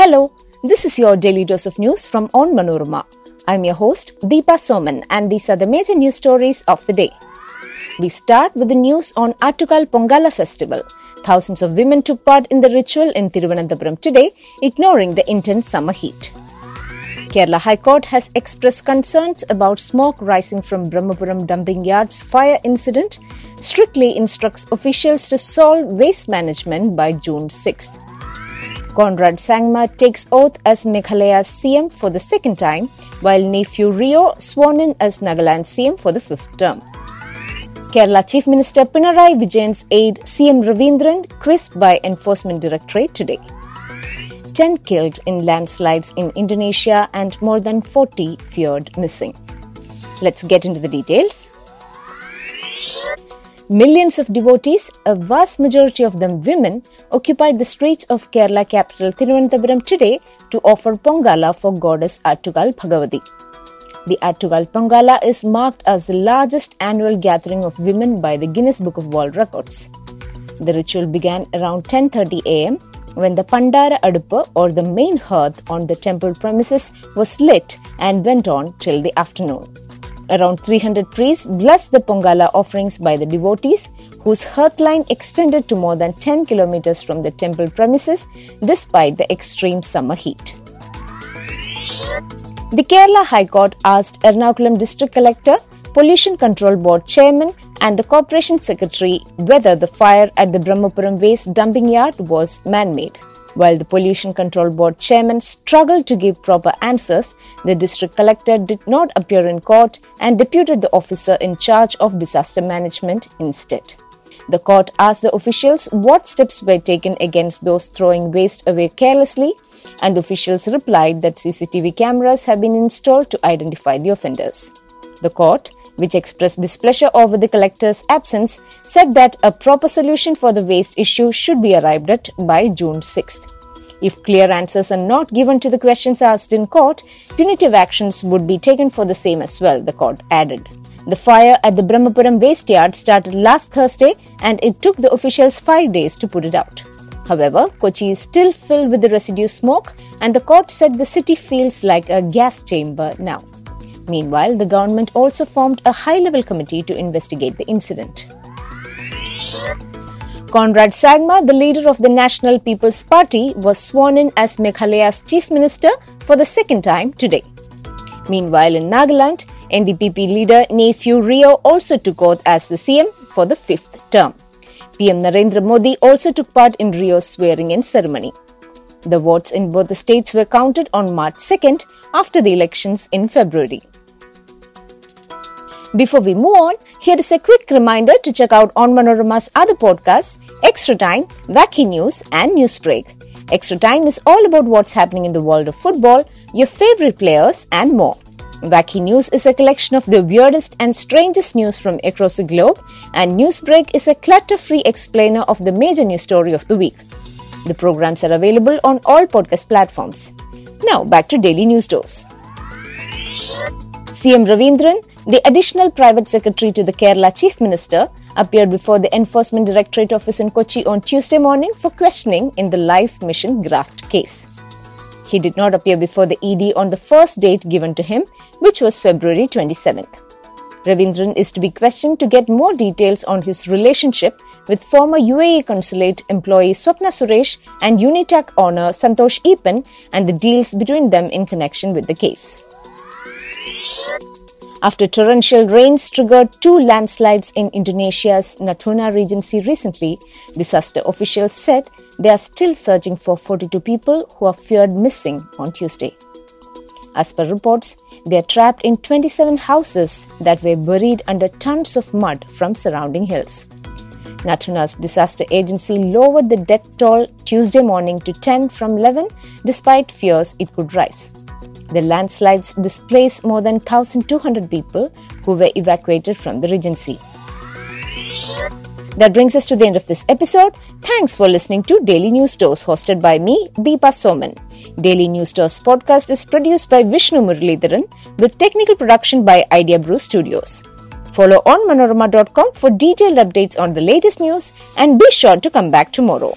Hello, this is your daily dose of news from Onmanorama. I'm your host, Deepa Soman, and these are the major news stories of the day. We start with the news on Attukal Pongala festival. Thousands of women took part in the ritual in Thiruvananthapuram today, ignoring the intense summer heat. Kerala High Court has expressed concerns about smoke rising from Brahmapuram dumping yard's fire incident, strictly instructs officials to solve waste management by June 6th. Conrad Sangma takes oath as Meghalaya's CM for the second time, while Neiphiu Rio sworn in as Nagaland CM for the fifth term. Kerala Chief Minister Pinarayi Vijayan's aide CM Ravindran quizzed by Enforcement Directorate today. 10 killed in landslides in Indonesia and more than 40 feared missing. Let's get into the details. Millions of devotees, a vast majority of them women, occupied the streets of Kerala capital Thiruvananthapuram today to offer Pongala for goddess Attukal Bhagavati. The Attukal Pongala is marked as the largest annual gathering of women by the Guinness Book of World Records. The ritual began around 10:30 a.m. when the Pandara Aduppa or the main hearth on the temple premises was lit and went on till the afternoon. Around 300 priests blessed the Pongala offerings by the devotees, whose hearthline extended to more than 10 kilometers from the temple premises despite the extreme summer heat. The Kerala High Court asked Ernakulam District Collector, Pollution Control Board Chairman, and the Corporation Secretary whether the fire at the Brahmapuram waste dumping yard was man made. While the Pollution Control Board chairman struggled to give proper answers, the district collector did not appear in court and deputed the officer in charge of disaster management instead. The court asked the officials what steps were taken against those throwing waste away carelessly, and officials replied that CCTV cameras have been installed to identify the offenders. The court, which expressed displeasure over the collector's absence, said that a proper solution for the waste issue should be arrived at by June 6th. If clear answers are not given to the questions asked in court, punitive actions would be taken for the same as well, the court added. The fire at the Brahmapuram waste yard started last Thursday and it took the officials five days to put it out. However, Kochi is still filled with the residue smoke, and the court said the city feels like a gas chamber now. Meanwhile, the government also formed a high level committee to investigate the incident. Conrad Sangma, the leader of the National People's Party, was sworn in as Meghalaya's chief minister for the second time today. Meanwhile, in Nagaland, NDPP leader Neiphiu Rio also took oath as the CM for the fifth term. PM Narendra Modi also took part in Rio's swearing in ceremony. The votes in both the states were counted on March 2nd after the elections in February. Before we move on, here is a quick reminder to check out Onmanorama's other podcasts, Extra Time, Wacky News, and Newsbreak. Extra Time is all about what's happening in the world of football, your favorite players, and more. Wacky News is a collection of the weirdest and strangest news from across the globe, and Newsbreak is a clutter free explainer of the major news story of the week. The programs are available on all podcast platforms. Now, back to Daily News Dose. CM Ravindran, the additional private secretary to the Kerala Chief Minister, appeared before the Enforcement Directorate office in Kochi on Tuesday morning for questioning in the Life Mission graft case. He did not appear before the ED on the first date given to him, which was February 27th. Ravindran is to be questioned to get more details on his relationship with former UAE consulate employee Swapna Suresh and Unitac owner Santosh Eapen and the deals between them in connection with the case. After torrential rains triggered two landslides in Indonesia's Natuna Regency recently, disaster officials said they are still searching for 42 people who are feared missing on Tuesday. As per reports, they are trapped in 27 houses that were buried under tons of mud from surrounding hills. Natuna's disaster agency lowered the death toll Tuesday morning to 10 from 11 despite fears it could rise. The landslides displaced more than 1,200 people who were evacuated from the Regency. That brings us to the end of this episode. Thanks for listening to Daily News Dose, hosted by me, Deepa Soman. Daily News Dose podcast is produced by Vishnu Muralidharan with technical production by Idea Brew Studios. Follow on manorama.com for detailed updates on the latest news and be sure to come back tomorrow.